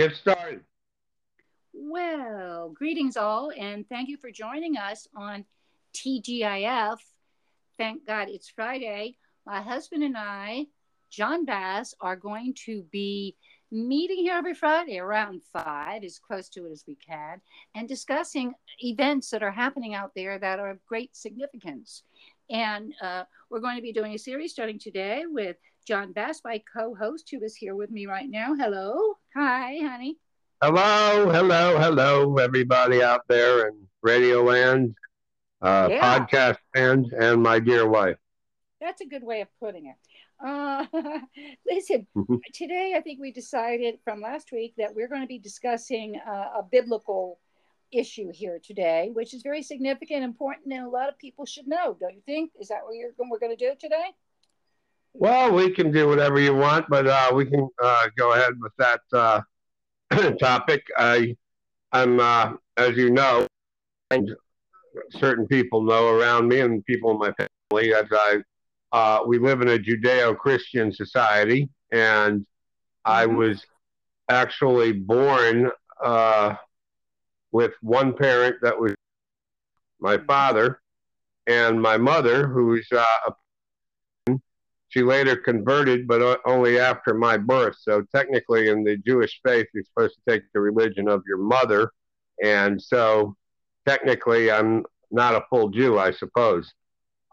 Get started. Well, greetings all, and thank you for joining us on TGIF. Thank God it's Friday. My husband and I, John Bass, are going to be meeting here every Friday around five, as close to it as we can, and discussing events that are happening out there that are of great significance. And uh, we're going to be doing a series starting today with John Bass, my co host, who is here with me right now. Hello. Hi, honey. Hello, hello, hello, everybody out there in Radio Land, uh, yeah. podcast fans, and my dear wife. That's a good way of putting it. Uh, listen, mm-hmm. today I think we decided from last week that we're going to be discussing uh, a biblical issue here today, which is very significant, important, and a lot of people should know. Don't you think? Is that what you're, we're going to do today? Well, we can do whatever you want, but uh, we can uh, go ahead with that uh, topic. I, I'm, uh, as you know, and certain people know around me and people in my family, as I, uh, we live in a Judeo-Christian society, and I mm-hmm. was actually born uh, with one parent that was my father, and my mother, who's uh, a she later converted, but only after my birth. So technically, in the Jewish faith, you're supposed to take the religion of your mother, and so technically, I'm not a full Jew, I suppose.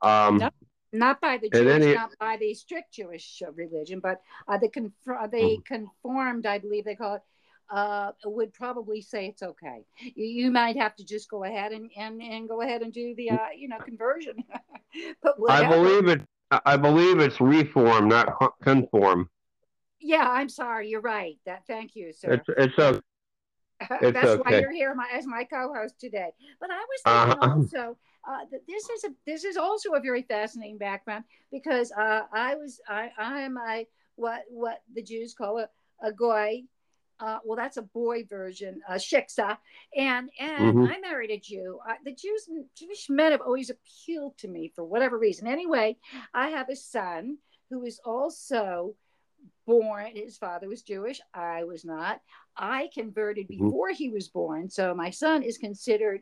Um, no, not by the Jewish, any, not by the strict Jewish religion, but uh, the conf- the mm-hmm. conformed, I believe they call it, uh, would probably say it's okay. You, you, might have to just go ahead and, and, and go ahead and do the uh, you know conversion. but I believe it I believe it's reform, not conform. Yeah, I'm sorry. You're right. That. Thank you, sir. It's it's okay. It's That's okay. why you're here my, as my co-host today. But I was thinking uh-huh. also uh, that this is a this is also a very fascinating background because uh, I was I I am I what what the Jews call a, a goy uh, well, that's a boy version, uh, shiksa. And and mm-hmm. I married a Jew. Uh, the Jews, Jewish men have always appealed to me for whatever reason. Anyway, I have a son who is also born. His father was Jewish. I was not. I converted mm-hmm. before he was born, so my son is considered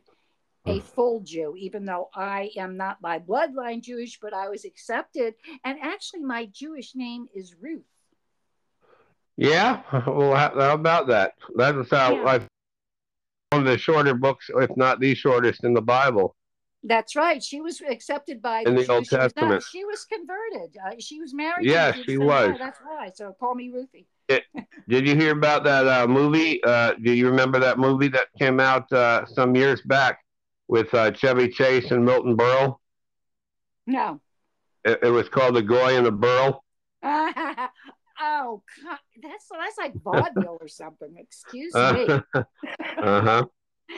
a full Jew, even though I am not by bloodline Jewish, but I was accepted. And actually, my Jewish name is Ruth. Yeah, well, how, how about that? That's how yeah. I, one of the shorter books, if not the shortest, in the Bible. That's right. She was accepted by in the, the Old Testament. She was, converted. Uh, she was married. Yes, she was. Yeah, that's why. So call me Ruthie. It, did you hear about that uh, movie? Uh, do you remember that movie that came out uh, some years back with uh, Chevy Chase and Milton Berle? No. It, it was called The Goy and the Burl. Oh, God. That's that's like vaudeville or something. Excuse me. uh huh.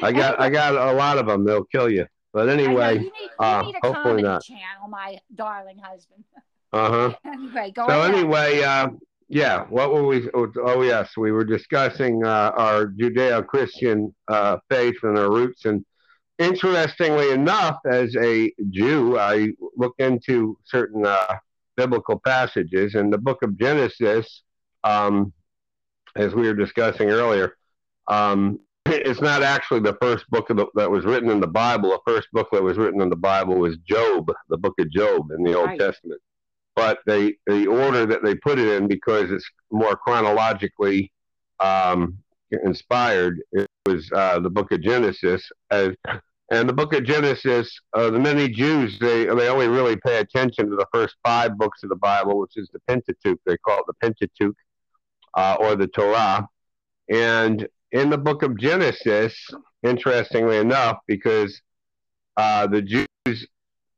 I got I got a lot of them. They'll kill you. But anyway, you need, you uh, hopefully not. channel, my darling husband. Uh huh. anyway, go so ahead. anyway, uh, yeah. What were we? Oh, yes, we were discussing uh, our Judeo-Christian uh, faith and our roots. And interestingly enough, as a Jew, I look into certain uh, biblical passages. In the book of Genesis, um, as we were discussing earlier, um, it's not actually the first book the, that was written in the Bible. The first book that was written in the Bible was Job, the book of Job in the Old right. Testament. But they the order that they put it in because it's more chronologically um, inspired. It was uh, the book of Genesis as and the book of Genesis, uh, the many Jews, they, they only really pay attention to the first five books of the Bible, which is the Pentateuch. They call it the Pentateuch uh, or the Torah. And in the book of Genesis, interestingly enough, because uh, the Jews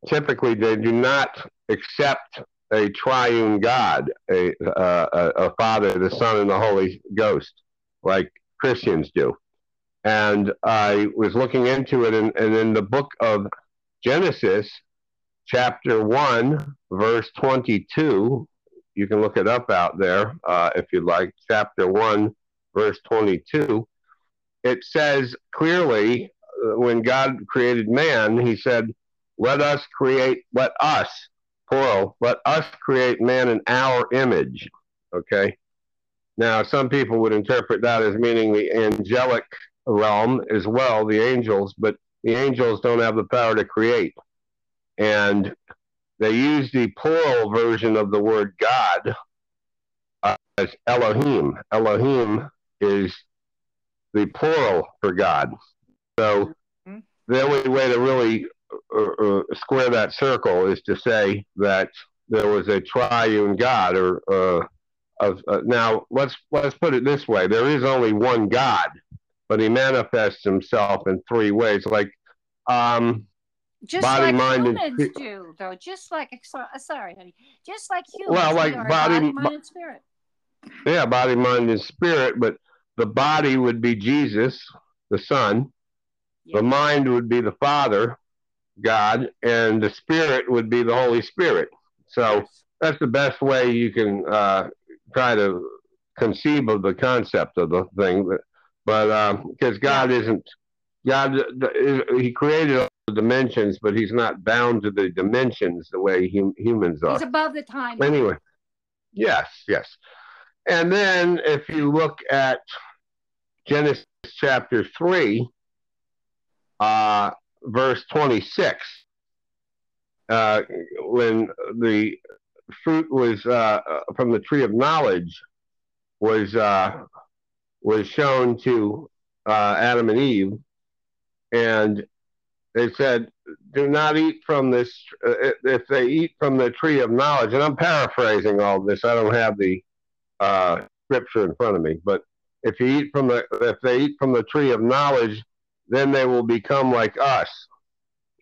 typically they do not accept a triune God, a, uh, a, a Father, the Son, and the Holy Ghost, like Christians do and I was looking into it, and, and in the book of Genesis, chapter 1, verse 22, you can look it up out there uh, if you'd like, chapter 1, verse 22, it says clearly uh, when God created man, he said, Let us create, let us, plural, let us create man in our image. Okay? Now, some people would interpret that as meaning the angelic realm as well, the angels, but the angels don't have the power to create. And they use the plural version of the word God uh, as Elohim. Elohim is the plural for God. So the only way to really uh, uh, square that circle is to say that there was a triune God, or uh, of uh, now let's let's put it this way: there is only one God, but He manifests Himself in three ways, like um, just body, like mind, humans and do, though. Just like sorry, honey, just like humans. Well, like body, body, mind, and spirit. Yeah, body, mind, and spirit, but the body would be Jesus, the Son. Yes. The mind would be the Father, God, and the Spirit would be the Holy Spirit. So yes. that's the best way you can uh, try to conceive of the concept of the thing. But, but because um, God isn't, God, He created all the dimensions, but He's not bound to the dimensions the way hum, humans are. He's above the time. Anyway, yes, yes. And then if you look at Genesis chapter 3, uh, verse 26, uh, when the fruit was uh, from the tree of knowledge was uh, was shown to uh, Adam and Eve, and they said, "Do not eat from this. Uh, if they eat from the tree of knowledge." And I'm paraphrasing all this. I don't have the uh, scripture in front of me, but if you eat from the if they eat from the tree of knowledge, then they will become like us.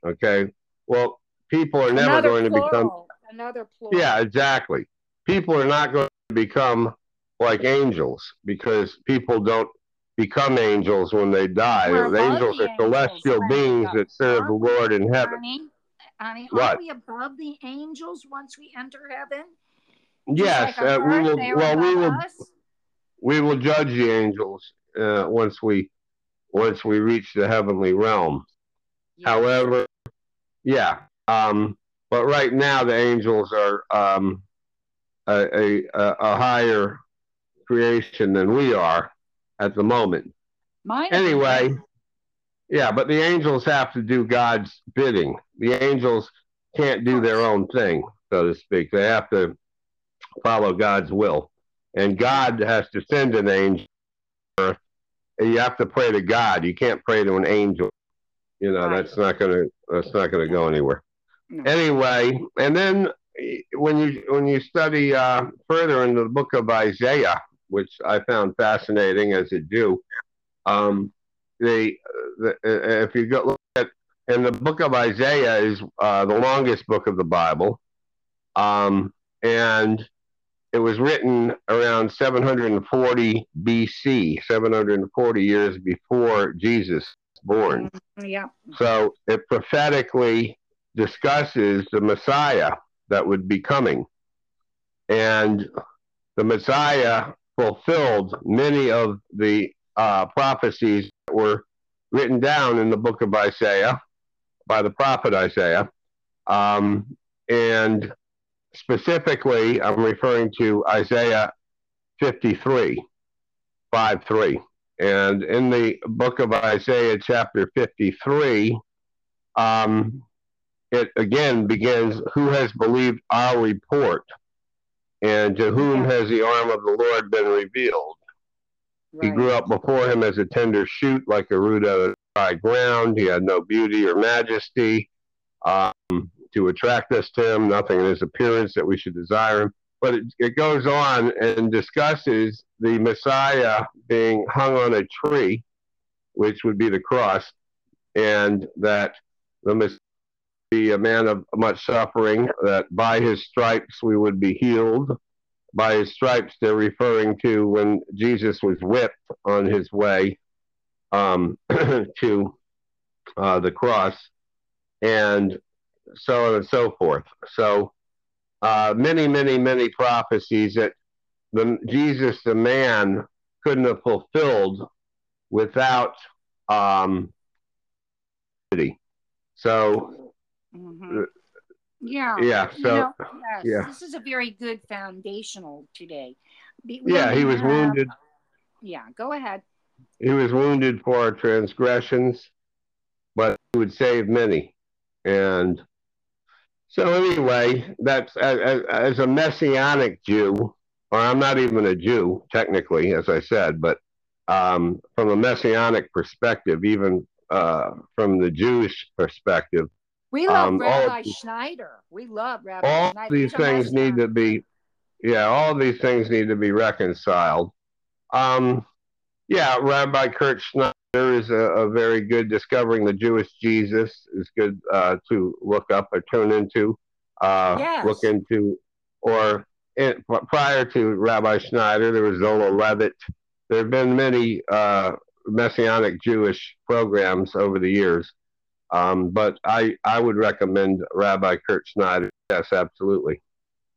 Okay. Well, people are never Another going plural. to become. Another plural. Yeah, exactly. People are not going to become like angels because people don't become angels when they die. Angels are celestial right? beings that serve the Lord in heaven. Honey, honey, are we above the angels once we enter heaven? Yes, like uh, we will. Well, we will. Us? We will judge the angels uh, once we once we reach the heavenly realm. However, yeah. Um, but right now, the angels are um, a, a, a higher creation than we are at the moment. Mine anyway, yeah, but the angels have to do God's bidding. The angels can't do their own thing, so to speak. They have to follow God's will. And God has to send an angel. You have to pray to God. You can't pray to an angel. You know, right. that's not gonna that's not gonna go anywhere. No. Anyway, and then when you when you study uh, further in the book of Isaiah, which I found fascinating as a Jew, um, the, the uh, if you go look at and the book of Isaiah is uh, the longest book of the Bible, um, and it was written around 740 BC, 740 years before Jesus was born. Mm-hmm. Yeah. So it prophetically discusses the Messiah that would be coming. And the Messiah fulfilled many of the uh, prophecies that were written down in the book of Isaiah by the prophet Isaiah. Um, and specifically, I'm referring to Isaiah 53, 5 3. And in the book of Isaiah, chapter 53, um, it again begins Who has believed our report? And to whom has the arm of the Lord been revealed? Right. He grew up before him as a tender shoot, like a root out of dry ground. He had no beauty or majesty um, to attract us to him, nothing in his appearance that we should desire him. But it, it goes on and discusses the Messiah being hung on a tree, which would be the cross, and that the Messiah be a man of much suffering, that by his stripes we would be healed. By his stripes, they're referring to when Jesus was whipped on his way um, to uh, the cross, and so on and so forth. So, uh, many, many, many prophecies that the Jesus, the man, couldn't have fulfilled without um, so Mm-hmm. Yeah. Yeah. So, you know, yes, yeah. This is a very good foundational today. yeah, he was wounded. Yeah, go ahead. He was wounded for our transgressions, but he would save many. And so, anyway, that's as, as a messianic Jew, or I'm not even a Jew, technically, as I said, but um, from a messianic perspective, even uh, from the Jewish perspective, we love um, Rabbi Schneider. We love Rabbi all Schneider. these things need to be, yeah, all these things need to be reconciled. Um, yeah, Rabbi Kurt Schneider is a, a, very good discovering the Jewish Jesus is good uh, to look up or tune into, uh, yes. look into, or in, prior to Rabbi Schneider, there was Zola Levitt. There have been many uh, messianic Jewish programs over the years. Um, but I, I would recommend Rabbi Kurt Schneider. Yes, absolutely.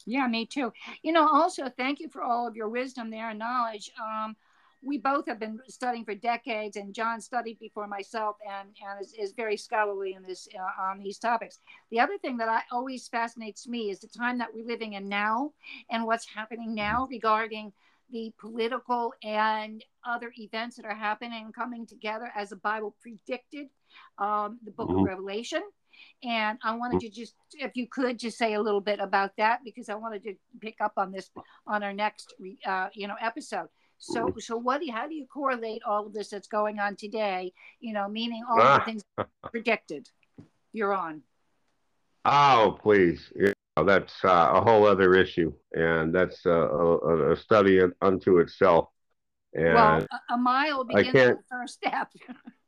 Yeah, me too. You know, also, thank you for all of your wisdom there and knowledge. Um, we both have been studying for decades, and John studied before myself and, and is, is very scholarly in this uh, on these topics. The other thing that I always fascinates me is the time that we're living in now and what's happening now regarding the political and other events that are happening and coming together as the Bible predicted, um, the book mm-hmm. of Revelation. And I wanted mm-hmm. to just, if you could, just say a little bit about that because I wanted to pick up on this on our next, uh, you know, episode. So, mm-hmm. so what do you, how do you correlate all of this that's going on today? You know, meaning all ah. the things predicted. You're on. Oh, please. Yeah that's uh, a whole other issue, and that's uh, a, a, study unto itself. And well, a, mile begins at the first step.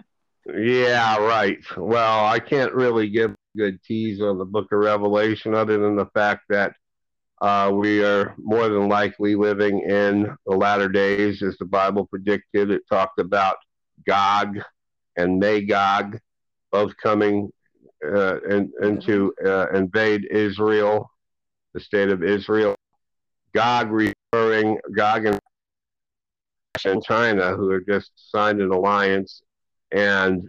yeah, right. Well, I can't really give good tease on the Book of Revelation, other than the fact that uh, we are more than likely living in the latter days, as the Bible predicted. It talked about Gog and Magog both coming uh, in, into uh, invade Israel, the state of Israel. Gog referring Gog and China, who have just signed an alliance, and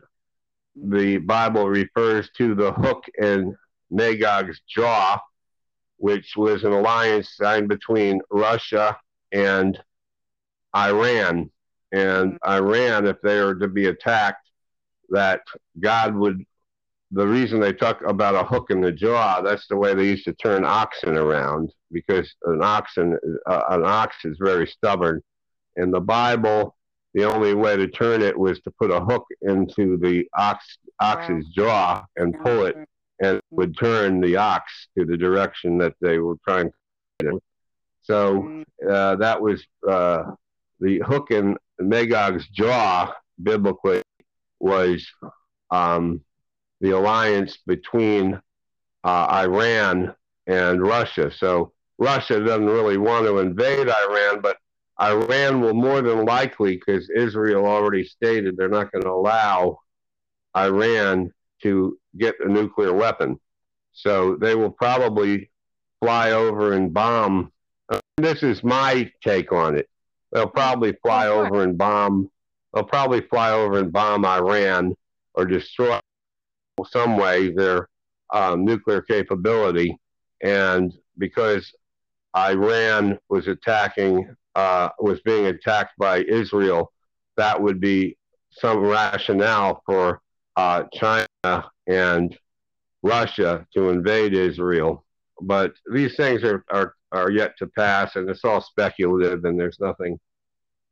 the Bible refers to the hook in Magog's jaw, which was an alliance signed between Russia and Iran. And Iran, if they were to be attacked, that God would the reason they talk about a hook in the jaw, that's the way they used to turn oxen around because an oxen, uh, an ox is very stubborn. In the Bible, the only way to turn it was to put a hook into the ox ox's jaw and pull it, and it would turn the ox to the direction that they were trying to. So mm-hmm. uh, that was uh, the hook in Magog's jaw. Biblically, was um, the alliance between uh, Iran and Russia. So Russia doesn't really want to invade Iran, but Iran will more than likely, because Israel already stated they're not going to allow Iran to get a nuclear weapon. So they will probably fly over and bomb. This is my take on it. They'll probably fly over and bomb. They'll probably fly over and bomb Iran or destroy some way their um, nuclear capability. And because Iran was attacking, uh, was being attacked by Israel, that would be some rationale for uh, China and Russia to invade Israel. But these things are, are, are yet to pass, and it's all speculative, and there's nothing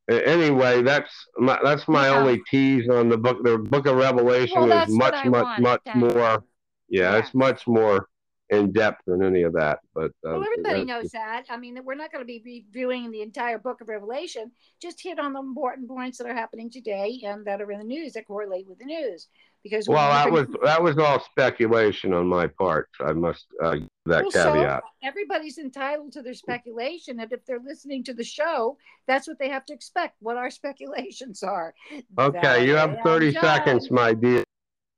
anyway, that's my, that's my yeah. only tease on the book. The Book of Revelation well, is much, much, much more. Yeah, yeah, it's much more in depth than any of that. But uh, well, everybody knows that. I mean, we're not going to be reviewing the entire Book of Revelation. Just hit on the important points that are happening today and that are in the news that correlate with the news because well that was that was all speculation on my part i must uh, that well, caveat so everybody's entitled to their speculation and if they're listening to the show that's what they have to expect what our speculations are okay that you have 30 seconds my dear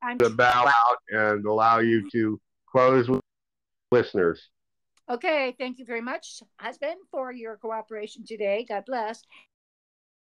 I'm to bow out and allow you to close with listeners. Okay thank you very much husband for your cooperation today. God bless